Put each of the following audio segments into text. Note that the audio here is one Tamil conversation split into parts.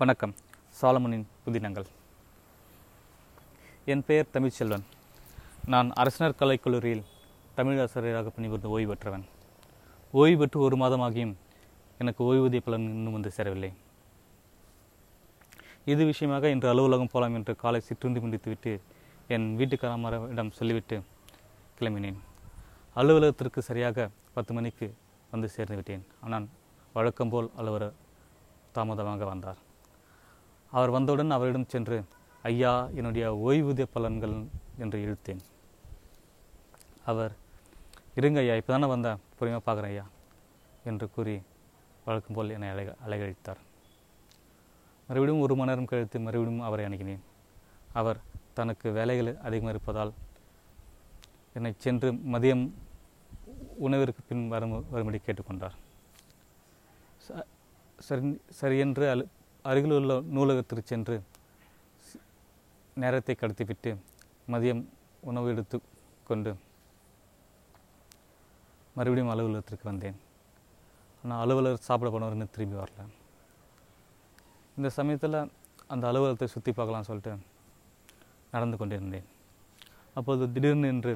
வணக்கம். சாலமனின் புதினங்கள் என் பெயர் தமிழ்ச்செல்வன். நான் அரசினர் கலைக்கல்லூரியில் தமிழ் ஆசிரியராக பணிபுரிந்து ஓய்வு பெற்றவன். ஓய்வு பெற்று ஒரு மாதமாகியும் எனக்கு ஓய்வூதிய பலன் இன்னும் வந்து சேரவில்லை. இது விஷயமாக இன்று அலுவலகம் போகலாம் என்று காலை சிற்றுந்து முடித்துவிட்டு என் வீட்டுக்காரமரிடம் சொல்லிவிட்டு கிளம்பினேன். அலுவலகத்திற்கு சரியாக பத்து மணிக்கு வந்து சேர்ந்து விட்டேன் ஆனால் வழக்கம்போல் அலுவலர் தாமதமாக வந்தார். அவர் வந்தவுடன் அவரிடம் சென்று ஐயா என்னுடைய ஓய்வூதிய பலன்கள் என்று இழுத்தேன். அவர் இருங்க ஐயா இப்போ தானே வந்தேன் பொறுமையாக பார்க்குறேன் ஐயா என்று கூறி வழக்கம் போல் என்னை அழக அலைகழித்தார். மறுபடியும் ஒரு மணி நேரம் கழித்து மறுபடியும் அவரை அணுகினேன். அவர் தனக்கு வேலைகள் அதிகமாக இருப்பதால் என்னை சென்று மதியம் உணவிற்கு பின் வரும் வரும்படி கேட்டுக்கொண்டார். ச- சரி சரியென்று அழு அருகில் உள்ள நூலகத்திற்கு சென்று நேரத்தை கடத்திவிட்டு மதியம் உணவு எடுத்து கொண்டு மறுபடியும் அலுவலகத்திற்கு வந்தேன். ஆனால் அலுவலர் சாப்பிட போனவர்னு திரும்பி வரல. இந்த சமயத்தில் அந்த அலுவலகத்தை சுற்றி பார்க்கலாம்னு சொல்லிட்டு நடந்து கொண்டிருந்தேன். அப்போது திடீர்னு என்று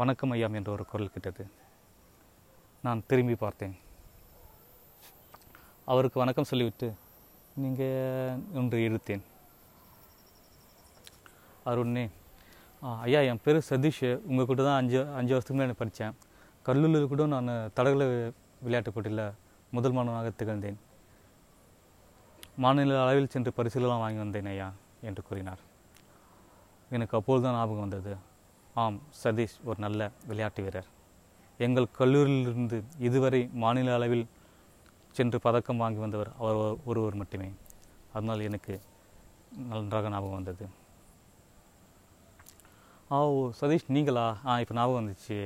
வணக்கம் ஐயாம் என்ற ஒரு குரல் கிட்டது. நான் திரும்பி பார்த்தேன். அவருக்கு வணக்கம் சொல்லிவிட்டு நீங்கள் ஒன்று இழுத்தேன் அருண்ணே. ஐயா என் பேர் சதீஷ். உங்கள் கூட தான் அஞ்சு அஞ்சு வருஷத்துக்கு முன்னாடி படித்தேன். கல்லூரியில் கூட நான் தடகள விளையாட்டுப் போட்டியில் முதல் மாணவனாக திகழ்ந்தேன். மாநில அளவில் சென்று பரிசுலாம் வாங்கி வந்தேன் ஐயா என்று கூறினார். எனக்கு அப்போது தான் ஞாபகம் வந்தது. ஆம் சதீஷ் ஒரு நல்ல விளையாட்டு வீரர். எங்கள் கல்லூரியிலிருந்து இதுவரை மாநில அளவில் சென்று பதக்கம் வாங்கி வந்தவர் அவர் ஒருவர் மட்டுமே. அதனால் எனக்கு நன்றாக ஞாபகம் வந்தது. ஆ ஓ சதீஷ் நீங்களா? ஆ இப்போ ஞாபகம் வந்துச்சு.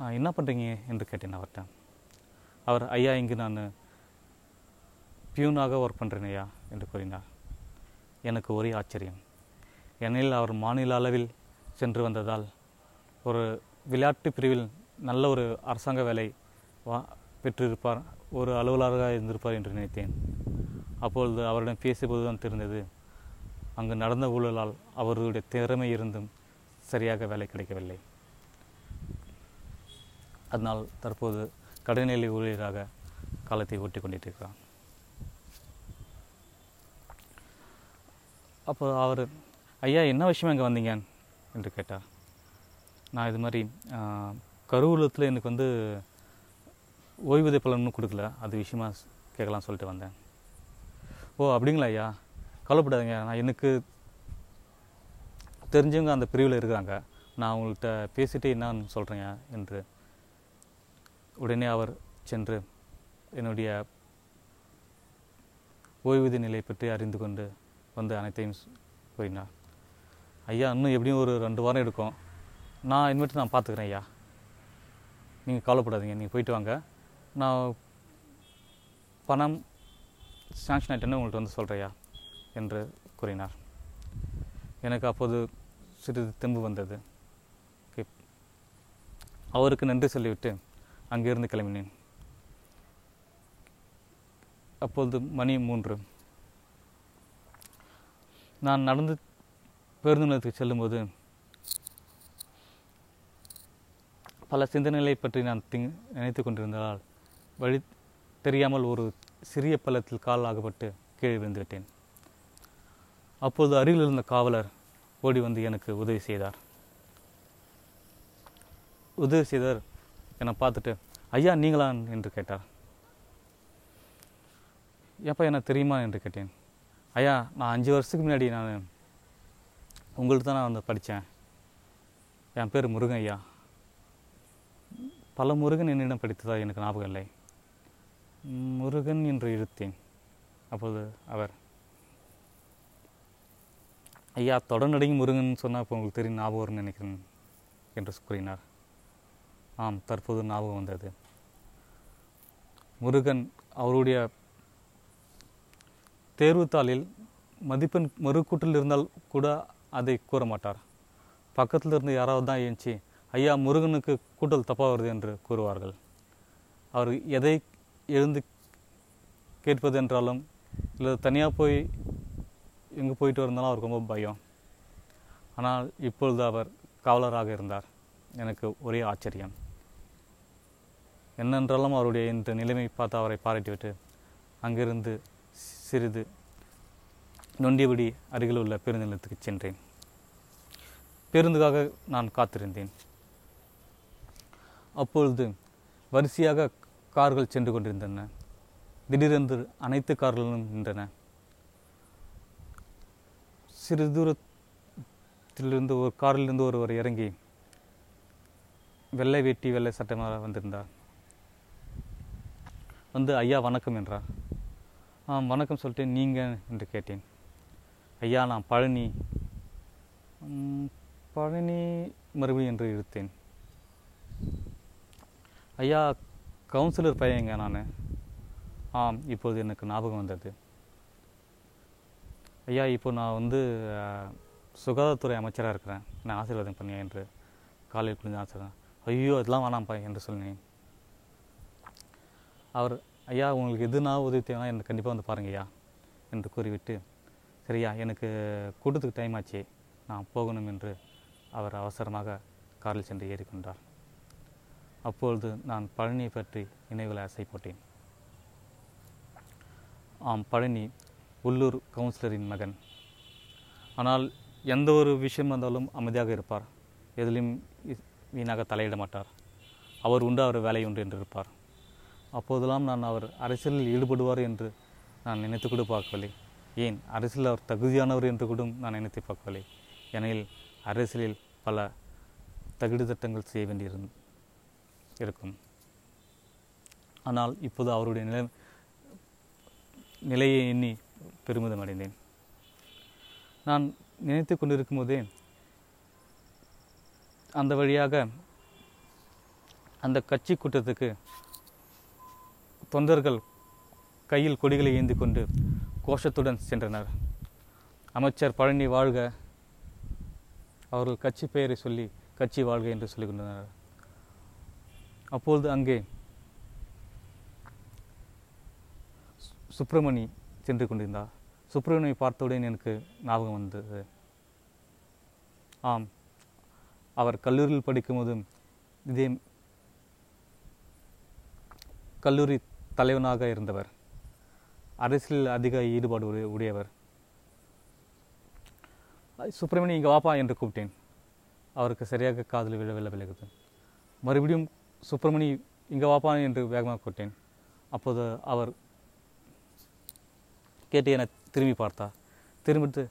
ஆ என்ன பண்ணுறீங்க என்று கேட்டேன் அவர்கிட்ட அவர் ஐயா இங்கு நான் பியூனாக ஒர்க் பண்ணுறேன் ஐயா என்று கூறினார். எனக்கு ஒரே ஆச்சரியம். ஏனெனில் அவர் மாநில அளவில் சென்று வந்ததால் ஒரு விளையாட்டு பிரிவில் நல்ல ஒரு அரசாங்க வேலை வா பெற்றிருப்பார் ஒரு அலுவலராக இருந்திருப்பார் என்று நினைத்தேன். அப்பொழுது அவரிடம் பேசியபோது தான் தெரிந்தது அங்கு நடந்த ஊழலால் அவருடைய திறமை இருந்தும் சரியாக வேலை கிடைக்கவில்லை. அதனால் தற்போது கடைநிலை ஊழியராக காலத்தை ஓட்டி கொண்டிருக்கிறார் அப்போ அவர் ஐயா என்ன விஷயம் இங்கே வந்தீங்க? என்று கேட்டார். நான் இது மாதிரி கருவூலத்தில் எனக்கு வந்து ஓய்வூதிய பலனும் கொடுக்கல. அது விஷயமா ஸ்- கேட்கலாம் சொல்லிட்டு வந்தேன். ஓ அப்படிங்களா ஐயா? கவலைப்படாதீங்க. நான் எனக்கு தெரிஞ்சவங்க அந்த பிரிவில் இருக்கிறாங்க. நான் அவங்கள்ட்ட பேசிட்டு என்னன்னு சொல்கிறேங்க என்று உடனே அவர் சென்று என்னுடைய ஓய்வூதிய நிலை பற்றி அறிந்து கொண்டு வந்து அனைத்தையும் கூறினார். ஐயா இன்னும் எப்படியும் ஒரு ரெண்டு வாரம் எடுக்கும். நான் இனிமேட்டு நான் பார்த்துக்குறேன் ஐயா. நீங்கள் கவலைப்படாதீங்க. நீங்கள் போயிட்டு வாங்க. நான் பணம் சாங்ஷன் ஆகிட்டேன்னு உங்கள்கிட்ட வந்து சொல்கிறையா என்று கூறினார். எனக்கு அப்போது சிறிது தெம்பு வந்தது. அவருக்கு நன்றி சொல்லிவிட்டு அங்கிருந்து கிளம்பினேன். அப்பொழுது மணி மூன்று. நான் நடந்து பேருந்து நிலையத்துக்கு செல்லும்போது பல சிந்தனைகளை பற்றி நான் திங் நினைத்து கொண்டிருந்ததால் வழி தெரியாமல் ஒரு சிறிய பள்ளத்தில் கால் ஆகப்பட்டு கீழே விழுந்துவிட்டேன். அப்போது அருகில் இருந்த காவலர் ஓடி வந்து எனக்கு உதவி செய்தார். உதவி செய்தார் என்னை பார்த்துட்டு ஐயா நீங்களா என்று கேட்டார். எப்போ எனக்கு தெரியுமா? என்று கேட்டேன். ஐயா நான் அஞ்சு வருஷத்துக்கு முன்னாடி நான் உங்கள்ட்ட தான் நான் வந்து படித்தேன். என் பேர் முருகன் ஐயா. பல முருகன் என்னிடம் படித்ததா எனக்கு ஞாபகம் இல்லை. முருகன் என்று இழுத்தேன். அப்போது அவர் ஐயா தொடர்நடையும் முருகன் சொன்னால் இப்போ உங்களுக்கு தெரியும் ஞாபகம் நினைக்கிறேன் என்று கூறினார். ஆம் தற்போது ஞாபகம் வந்தது. முருகன் அவருடைய தேர்வுத்தாளில் மதிப்பெண் மறுக்கூட்டில் இருந்தால் கூட அதை கூற மாட்டார். பக்கத்தில் இருந்து யாராவது தான் ஏஞ்சி ஐயா முருகனுக்கு கூட்டல் தப்பாக வருது என்று கூறுவார்கள். அவர் எதை எழுந்து கேட்பது என்றாலும் இல்லை தனியாக போய் எங்கே போயிட்டு வந்தாலும் அவருக்கு ரொம்ப பயம். ஆனால் இப்பொழுது அவர் காவலராக இருந்தார். எனக்கு ஒரே ஆச்சரியம். என்னென்றாலும் அவருடைய இந்த நிலைமை பார்த்து அவரை பாராட்டிவிட்டு அங்கிருந்து சிறிது நொண்டியபடி அருகில் உள்ள பேருந்து நிலையத்துக்கு சென்றேன். பேருந்துக்காக நான் காத்திருந்தேன். அப்பொழுது வரிசையாக கார்கள் சென்று கொண்டிருந்தன. திடீரென்று அனைத்து கார்களும் நின்றன. சிறு தூரத்திலிருந்து ஒரு காரிலிருந்து ஒருவர் இறங்கி வெள்ளை வேட்டி வெள்ளை சட்டமாக வந்திருந்தார். வந்து ஐயா வணக்கம் என்றார். ஆ வணக்கம் சொல்லிட்டு நீங்கள் என்று கேட்டேன். ஐயா நான் பழனி பழனி மறுபடியும் என்று இருத்தேன் ஐயா கவுன்சிலர் பையங்க நான். ஆம் இப்போது எனக்கு ஞாபகம் வந்தது. ஐயா இப்போ நான் வந்து சுகாதாரத்துறை அமைச்சராக இருக்கிறேன். நான் ஆசீர்வாதம் பண்ணேன் என்று காலையில் குளிஞ்சு ஆசீர்வாதம் ஐயோ இதெல்லாம் வேணாம்ப்பா என்று சொன்னேன் அவர் ஐயா உங்களுக்கு எதுனா உதவி தேவைன்னா எனக்கு கண்டிப்பாக வந்து பாருங்க ஐயா என்று கூறிவிட்டு சரியா எனக்கு கூட்டத்துக்கு டைம் ஆச்சு. நான் போகணும் என்று அவர் அவசரமாக காரில் சென்று ஏறிக்கொண்டார். அப்பொழுது நான் பழனியை பற்றி நினைவில் ஆசைப்பட்டேன். ஆம் பழனி உள்ளூர் கவுன்சிலரின் மகன். ஆனால் எந்த ஒரு விஷயம் வந்தாலும் அமைதியாக இருப்பார். எதிலும் வீணாக தலையிட மாட்டார். அவர் உண்டு அவர் வேலை உண்டு என்று இருப்பார். அப்போதெல்லாம் நான் அவர் அரசியலில் ஈடுபடுவார் என்று நான் நினைத்து கூட பார்க்கவில்லை. ஏன்? அரசியலில் அவர் தகுதியானவர் என்று கூட நான் நினைத்து பார்க்கவில்லை. ஏனெனில் அரசியலில் பல தகுடு தட்டங்கள் செய்ய வேண்டியிருந்தது இருக்கும். ஆனால் இப்போது அவருடைய நிலை நிலையை எண்ணி பெருமிதம் அடைந்தேன். நான் நினைத்து கொண்டிருக்கும் போதே அந்த வழியாக அந்த கட்சி கூட்டத்துக்கு தொண்டர்கள் கையில் கொடிகளை ஏந்தி கொண்டு கோஷத்துடன் சென்றனர். அமைச்சர் பழனி வாழ்க அவர்கள் கட்சி பெயரை சொல்லி கட்சி வாழ்க என்று சொல்லிக் கொண்டனர். அப்பொழுது அங்கே சு- சுப்பிரமணி சென்று கொண்டிருந்தார். சுப்பிரமணியை பார்த்தவுடன் எனக்கு ஞாபகம் வந்தது. ஆம் அவர் கல்லூரியில் படிக்கும்போதும் இதே கல்லூரி தலைவனாக இருந்தவர். அரசியலில் அதிக ஈடுபாடு உடையவர். சுப்பிரமணி இங்கே வாப்பா என்று கூப்பிட்டேன். அவருக்கு சரியாக காதில் விழவில்லை விலகுது. மறுபடியும் சுப்பிரமணி இங்கே வாப்பா என்று வேகமாக கூட்டேன் அப்போது அவர் கேட்டு என்னை திரும்பி பார்த்தார். திரும்பிட்டு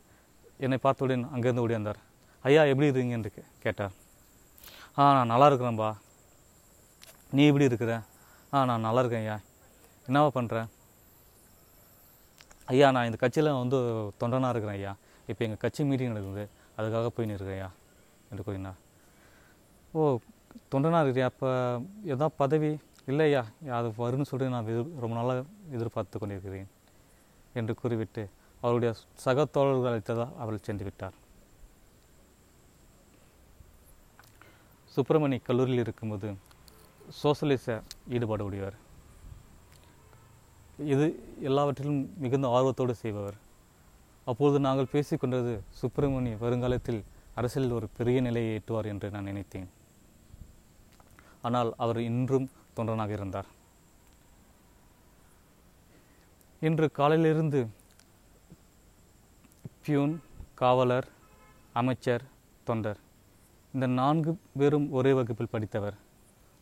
என்னை பார்த்தவுடன் அங்கேருந்து ஓடியாந்தார் ஐயா எப்படி இருக்கீங்க என்று கேட்டார். ஆ நான் நல்லா இருக்கிறேன்பா. நீ எப்படி இருக்கிற? ஆ நான் நல்லா இருக்கேன் ஐயா. என்னவா பண்ணுறேன் ஐயா நான் இந்த கட்சியில் வந்து தொண்டனாக இருக்கிறேன் ஐயா. இப்போ எங்கள் கட்சி மீட்டிங் நடக்குது. அதுக்காக போய் நிற்கிறேன் ஐயா. என்று கூறினார். ஓ தொண்டனாக இருக்கிறியா அப்போ எதா பதவி இல்லையா? அது வரும்னு சொல்லிட்டு நான் எதிர் ரொம்ப நாளாக எதிர்பார்த்து கொண்டிருக்கிறேன் என்று கூறிவிட்டு அவருடைய சக தோழர்கள் அழைத்ததால் அவள் சென்று விட்டார். சுப்பிரமணி கல்லூரியில் இருக்கும்போது சோசலிச ஈடுபாடு உடையவர். இது எல்லாவற்றிலும் மிகுந்த ஆர்வத்தோடு செய்பவர். அப்பொழுது நாங்கள் பேசிக்கொண்டது சுப்பிரமணி வருங்காலத்தில் அரசியலில் ஒரு பெரிய நிலையை எட்டுவார் என்று நான் நினைத்தேன். ஆனால் அவர் இன்றும் தொண்டனாக இருந்தார். இன்று காலையிலிருந்து பியூன் காவலர் அமைச்சர் தொண்டர் இந்த நான்கு பேரும் ஒரே வகுப்பில் படித்தவர்.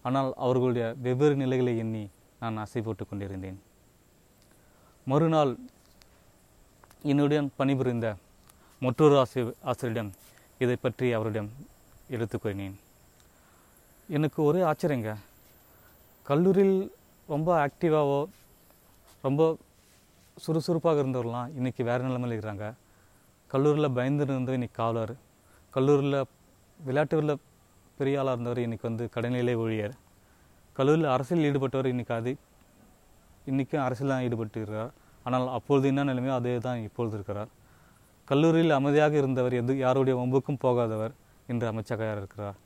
ஆனால் அவர்களுடைய வெவ்வேறு நிலைகளை எண்ணி நான் அசை போட்டுக் கொண்டிருந்தேன். மறுநாள் என்னுடன் பணிபுரிந்த மற்றொரு ஆசிரியர் ஆசிரியரிடம் இதை பற்றி அவரிடம் எடுத்துக் கூறினேன். எனக்கு ஒரே ஆச்சரியங்க. கல்லூரியில் ரொம்ப ஆக்டிவாகவோ ரொம்ப சுறுசுறுப்பாக இருந்தவர்களாம் இன்றைக்கி வேறு நிலைமையில் இருக்கிறாங்க. கல்லூரியில் பயந்து இருந்தவர் இன்றைக்கி காவலர். கல்லூரியில் விளையாட்டுகளில் பெரிய ஆளாக இருந்தவர் இன்றைக்கி வந்து கடைநிலை ஊழியர். கல்லூரியில் அரசியல் ஈடுபட்டவர் இன்றைக்கி அது இன்றைக்கும் அரசியல் தான் ஈடுபட்டு இருக்கிறார். ஆனால் அப்பொழுது என்ன நிலைமையோ அதே தான் இப்பொழுது இருக்கிறார். கல்லூரியில் அமைதியாக இருந்தவர் எது யாருடைய வம்புக்கும் போகாதவர் இன்று அமைச்சராக இருக்கிறார்.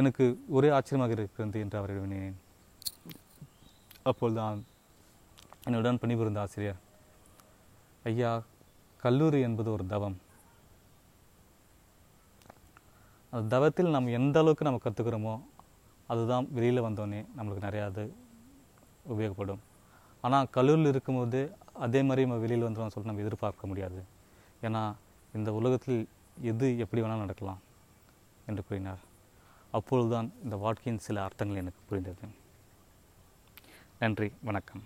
எனக்கு ஒரே ஆச்சரியமாக இருக்கிறது என்று அவரை வினேன் அப்பொழுதுதான் என்னுடன் பணிபுரிந்த ஆசிரியர் ஐயா கல்லூரி என்பது ஒரு தவம். அந்த தவத்தில் நம்ம எந்த அளவுக்கு நம்ம கற்றுக்கிறோமோ அதுதான் வெளியில் வந்தோடனே நம்மளுக்கு நிறையா அது உபயோகப்படும். ஆனால் கல்லூரியில் இருக்கும்போது அதே மாதிரி நம்ம வெளியில் வந்துடும் சொல்லிட்டு நம்ம எதிர்பார்க்க முடியாது. ஏன்னா இந்த உலகத்தில் எது எப்படி வேணாலும் நடக்கலாம் என்று கூறினார். அப்பொழுதுதான் இந்த வாழ்க்கையின் சில அர்த்தங்கள் எனக்கு புரிந்தது. நன்றி வணக்கம்.